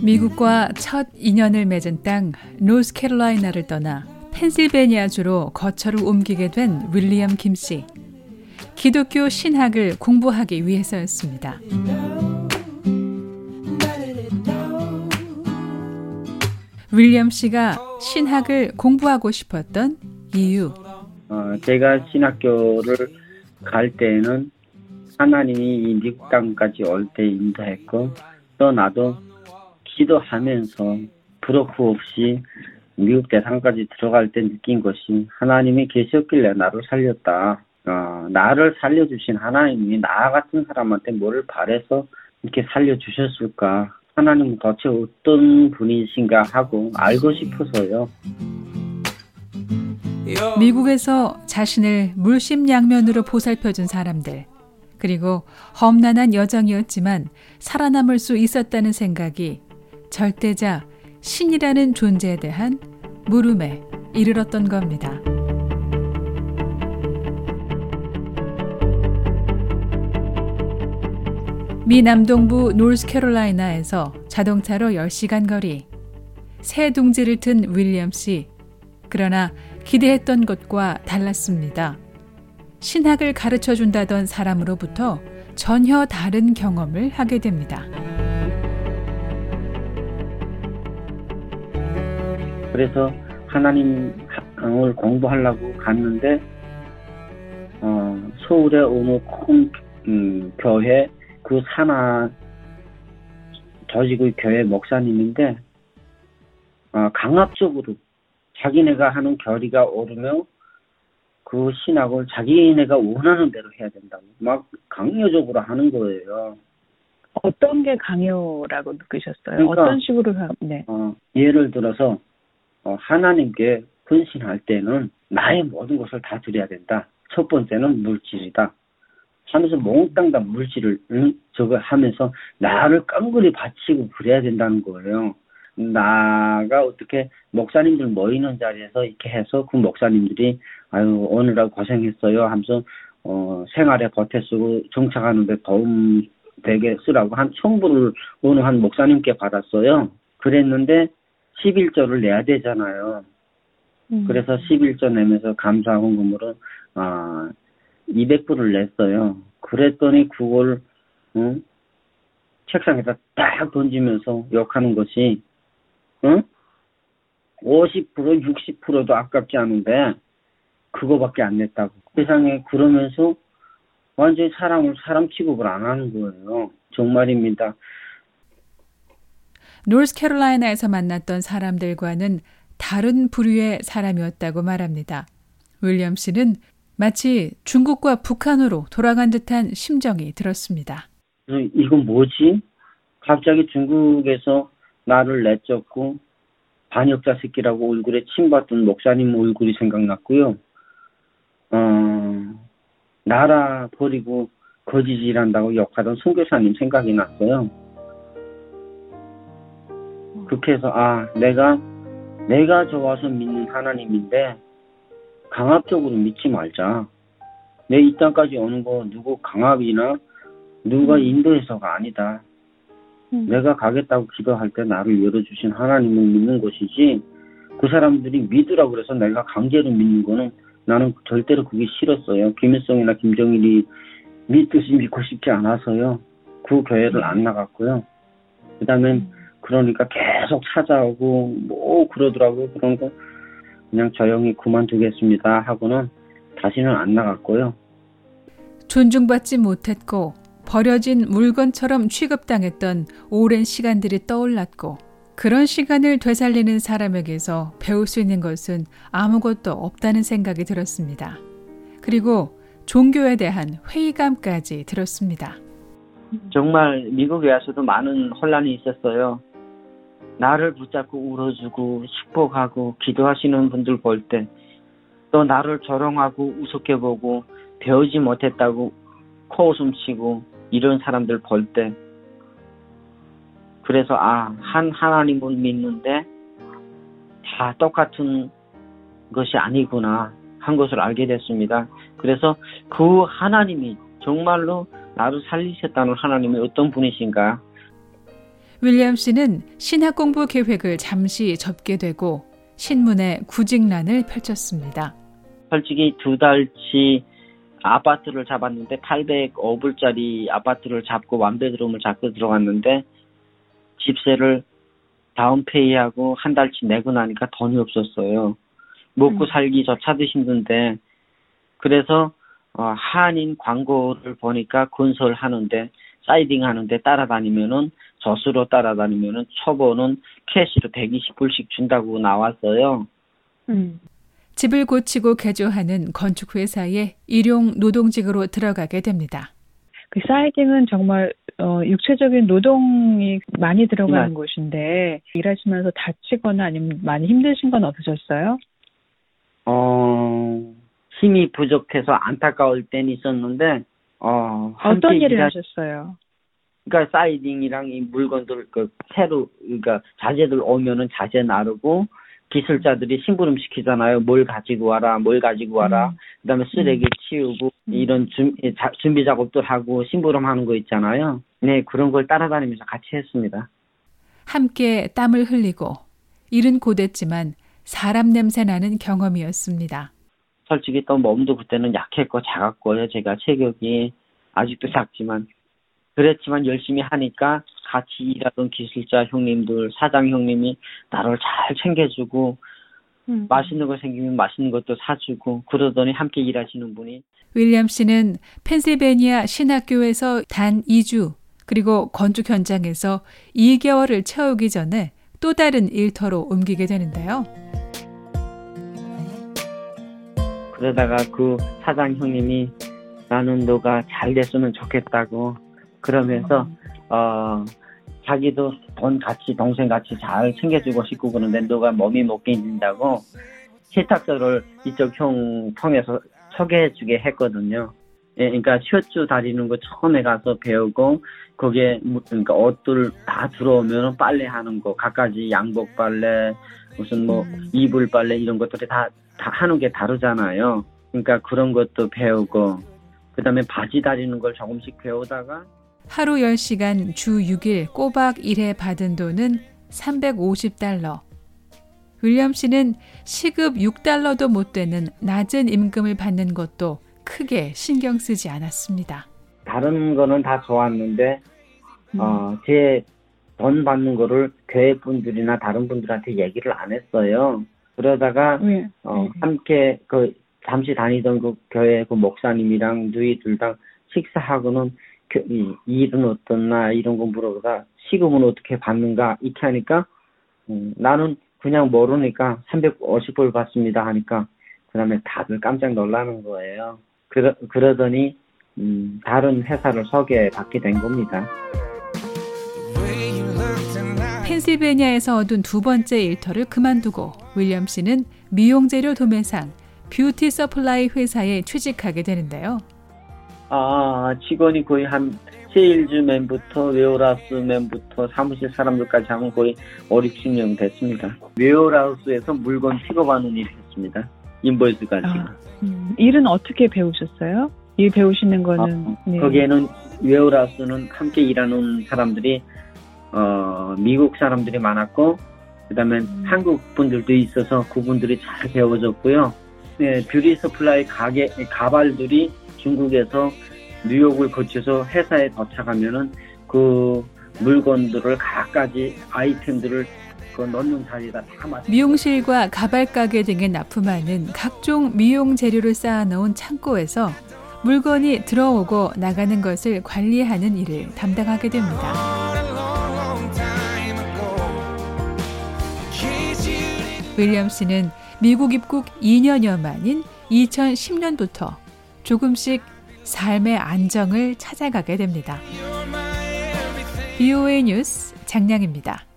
미국과 첫 인연을 맺은 땅 노스캐롤라이나를 떠나 펜실베니아주로 거처를 옮기게 된 윌리엄 김 씨. 기독교 신학을 공부하기 위해서였습니다. 윌리엄 씨가 신학을 공부하고 싶었던 이유. 어, 제가 신학교를 갈 때는 하나님이 이 미국 땅까지 올 때 인도했고 또 나도 기도하면서 그 없이 미국 대상까지 들어갈 때 느낀 것이 하나님이 계셨길래 나를 살렸다. 어, 나를 살려주신 하나님이 나 같은 사람한테 뭐를 바래서 이렇게 살려주셨을까. 하나님은 도대체 어떤 분이신가 하고 알고 싶어서요. 미국에서 자신을 물심양면으로 보살펴준 사람들, 그리고 험난한 여정이었지만 살아남을 수 있었다는 생각이 절대자 신이라는 존재에 대한 물음에 이르렀던 겁니다. 미 남동부 노스캐롤라이나에서 자동차로 10시간 거리. 새 둥지를 튼 윌리엄 씨. 그러나 기대했던 것과 달랐습니다. 신학을 가르쳐 준다던 사람으로부터 전혀 다른 경험을 하게 됩니다. 그래서 하나님을 공부하려고 갔는데 어, 서울의 어느 큰 음, 교회 그 산하 조직의 교회 목사님인데 어, 강압적으로 자기네가 하는 결의가 오르면 그 신학을 자기네가 원하는 대로 해야 된다고 막 강요적으로 하는 거예요. 어떤 게 강요라고 느끼셨어요? 그러니까, 어떤 식으로 네. 어, 예를 들어서 어, 하나님께 헌신할 때는 나의 모든 것을 다 드려야 된다. 첫 번째는 물질이다. 하면서 몽땅 다 물질을 응? 저거 하면서 나를 깡그리 바치고 그래야 된다는 거예요. 나가 어떻게 목사님들 모이는 자리에서 이렇게 해서 그 목사님들이 아유 오늘하고 고생했어요 하면서 어 생활에 보태 쓰고 정착하는데 도움 되게 쓰라고 한 청부를 어느 한 목사님께 받았어요. 그랬는데 11조를 내야 되잖아요. 음. 그래서 11조 내면서 감사 헌금으로 아 200불을 냈어요. 그랬더니 그걸 응? 책상에다 딱 던지면서 욕하는 것이 응? 50% 60%도 아깝지 않은데 그거밖에 안 냈다고 세상에 그러면서 완전히 사람을 사람 취급을 안 하는 거예요. 정말입니다. 노스캐롤라이나에서 만났던 사람들과는 다른 부류의 사람이었다고 말합니다. 윌리엄 씨는 마치 중국과 북한으로 돌아간 듯한 심정이 들었습니다. 이건 뭐지? 갑자기 중국에서 나를 내쫓고 반역자 새끼라고 얼굴에 침 받던 목사님 얼굴이 생각났고요. 어, 나라 버리고 거짓이란다고 욕하던 선교사님 생각이 났어요. 그렇게 해서 아 내가 내가 좋아서 믿는 하나님인데 강압적으로 믿지 말자. 내 이 땅까지 오는 거 누구 강압이나 누가 음. 인도해서가 아니다. 음. 내가 가겠다고 기도할 때 나를 열어주신 하나님을 믿는 것이지 그 사람들이 믿으라고 그래서 내가 강제로 믿는 거는 나는 절대로 그게 싫었어요. 김일성이나 김정일이 믿듯이 믿고 싶지 않아서요. 그 교회를 안 나갔고요. 그 다음에 음. 그러니까 계속 찾아오고 뭐 그러더라고요. 그런 거 그냥 조용히 그만두겠습니다 하고는 다시는 안 나갔고요. 존중받지 못했고 버려진 물건처럼 취급당했던 오랜 시간들이 떠올랐고 그런 시간을 되살리는 사람에게서 배울 수 있는 것은 아무것도 없다는 생각이 들었습니다. 그리고 종교에 대한 회의감까지 들었습니다. 정말 미국에 와서도 많은 혼란이 있었어요. 나를 붙잡고 울어주고 축복하고 기도하시는 분들 볼 때 또 나를 조롱하고 우습게 보고 배우지 못했다고 코웃음 치고 이런 사람들 볼 때 그래서 아 한 하나님을 믿는데 다 똑같은 것이 아니구나 한 것을 알게 됐습니다. 그래서 그 하나님이 정말로 나를 살리셨다는 하나님이 어떤 분이신가? 윌리엄 씨는 신학 공부 계획을 잠시 접게 되고 신문에 구직란을 펼쳤습니다. 솔직히 두 달치 아파트를 잡았는데 805불짜리 아파트를 잡고 완배드럼을 잡고 들어갔는데 집세를 다운페이하고 한 달치 내고 나니까 돈이 없었어요. 먹고 음. 살기조차도 힘든데 그래서 어, 한인 광고를 보니까 건설하는데 사이딩 하는데 따라다니면은 저수로 따라다니면은 초보는 캐시로 120불씩 준다고 나왔어요. 음. 집을 고치고 개조하는 건축회사에 일용 노동직으로 들어가게 됩니다. 그 사이딩은 정말 어, 육체적인 노동이 많이 들어가는 네. 곳인데 일하시면서 다치거나 아니면 많이 힘드신 건 없으셨어요? 어, 힘이 부족해서 안타까울 때는 있었는데, 어, 어떤 일을 일하- 하셨어요? 그러니까 사이딩이랑 이 물건들, 그, 새로, 그러니까 자재들 오면은 자재 나르고, 기술자들이 심부름 시키잖아요. 뭘 가지고 와라, 뭘 가지고 와라. 음. 그 다음에 쓰레기 치우고, 음. 이런 준, 자- 준비 작업들 하고, 심부름 하는 거 있잖아요. 네, 그런 걸 따라다니면서 같이 했습니다. 함께 땀을 흘리고 일은 고됐지만 사람 냄새 나는 경험이었습니다. 솔직히 또 몸도 그때는 약했고 작았고요. 제가 체격이 아직도 작지만 그랬지만 열심히 하니까 같이 일하던 기술자 형님들, 사장 형님이 나를 잘 챙겨주고 음. 맛있는 거 생기면 맛있는 것도 사주고 그러더니 함께 일하시는 분이 윌리엄 씨는 펜실베니아 신학교에서 단 2주 그리고 건축 현장에서 2개월을 채우기 전에 또 다른 일터로 옮기게 되는데요. 그러다가 그 사장 형님이 나는 너가 잘 됐으면 좋겠다고 그러면서 어 자기도 돈 같이 동생 같이 잘 챙겨주고 싶고 그런데 너가 몸이 못 견딘다고 세탁소를 이쪽 형 통해서 소개해주게 했거든요. 예, 그러니까 셔츠 다리는 거 처음에 가서 배우고 거기에 뭐- 그러니까 옷들 다 들어오면 빨래하는 거 갖가지 양복 빨래 무슨 뭐 음. 이불 빨래 이런 것들이 다, 다 하는 게 다르잖아요. 그러니까 그런 것도 배우고 그다음에 바지 다리는 걸 조금씩 배우다가 하루 10시간 주 6일 꼬박 일해 받은 돈은 350달러. 윌리엄 씨는 시급 6달러도 못 되는 낮은 임금을 받는 것도 크게 신경 쓰지 않았습니다. 다른 거는 다 좋았는데 음. 어, 제 돈 받는 거를 교회 분들이나 다른 분들한테 얘기를 안 했어요. 그러다가 왜? 어, 네. 함께 그 잠시 다니던 그 교회 그 목사님이랑 누이 둘 다 식사하고는 그, 이, 일은 어떻나 이런 거 물어보다 시급은 어떻게 받는가 이렇게 하니까 음, 나는 그냥 모르니까 350불 받습니다 하니까 그 다음에 다들 깜짝 놀라는 거예요. 그러, 그러더니 음, 다른 회사를 소개받게 된 겁니다. 펜실베니아에서 얻은 두 번째 일터를 그만두고 윌리엄 씨는 미용재료 도매상 beauty supply 회사에 취직하게 되는데요. 아, 직원이 거의 한 세일즈맨부터 warehouseman부터 사무실 사람들까지 하면 거의 5, 60명 됐습니다. warehouse에서 물건 픽업하는 일을 했습니다. 인보이스까지. 아, 음, 일은 어떻게 배우셨어요? 일 배우시는 거는 어, 네. 거기에는 warehouse는 함께 일하는 사람들이 어, 미국 사람들이 많았고 그다음에 음. 한국 분들도 있어서 그분들이 잘 배워줬고요. 네, beauty supply 가게 가발들이 중국에서 뉴욕을 거쳐서 회사에 도착하면은 그 물건들을 각가지 아이템들을 그 넣는 자리에다 다 맞춰. 미용실과 가발 가게 등에 납품하는 각종 미용 재료를 쌓아놓은 창고에서 물건이 들어오고 나가는 것을 관리하는 일을 담당하게 됩니다. 윌리엄 씨는 미국 입국 2년여 만인 2010년부터 조금씩 삶의 안정을 찾아가게 됩니다. BOA 뉴스 장량입니다.